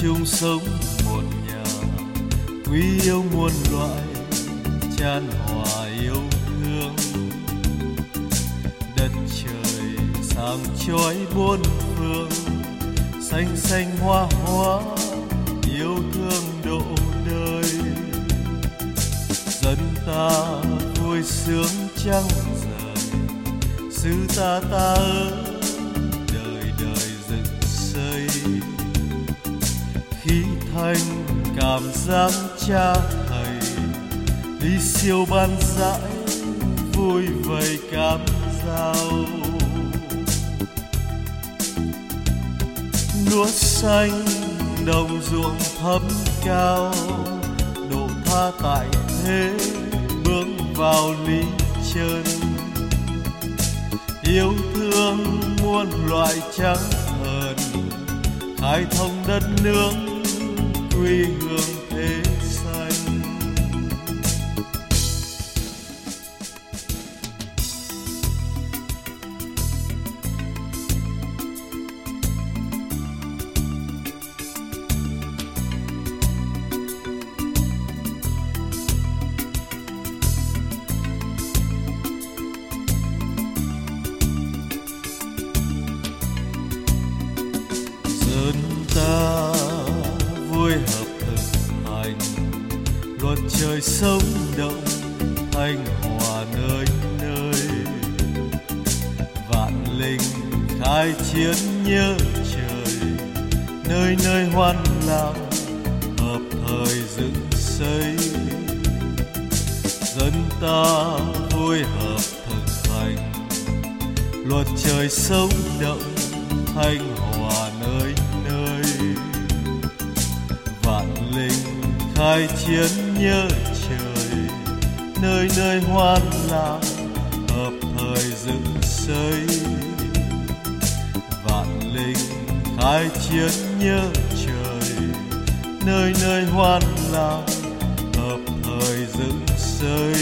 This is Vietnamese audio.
chung sống một nhà. Quý yêu muôn loại chan hòa yêu thương. Đất trời sáng chói buôn phương, xanh xanh hoa hoa, yêu thương độ đời. Dân ta vui sướng trăng rời xứ ta ta ơi, đời đời dựng xây anh thanh cảm giác cha thầy. Đi siêu ban dãi vui vầy cảm dao lúa xanh đồng ruộng thấm cao, độ tha tại thế bước vào lý chân. Yêu thương muôn loại trắng hờn, khai thông đất nước quê hương thế trời sống động thanh hòa nơi nơi. Vạn linh khai chiến nhớ trời, nơi nơi hoan lạc hợp thời dựng xây. Dân ta vui hợp thực hành, luật trời sống động thanh hòa khai chiến nhớ trời, nơi nơi hoan lạc hợp thời dựng xây. Vạn linh khai chiến nhớ trời, nơi nơi hoan lạc hợp thời dựng xây.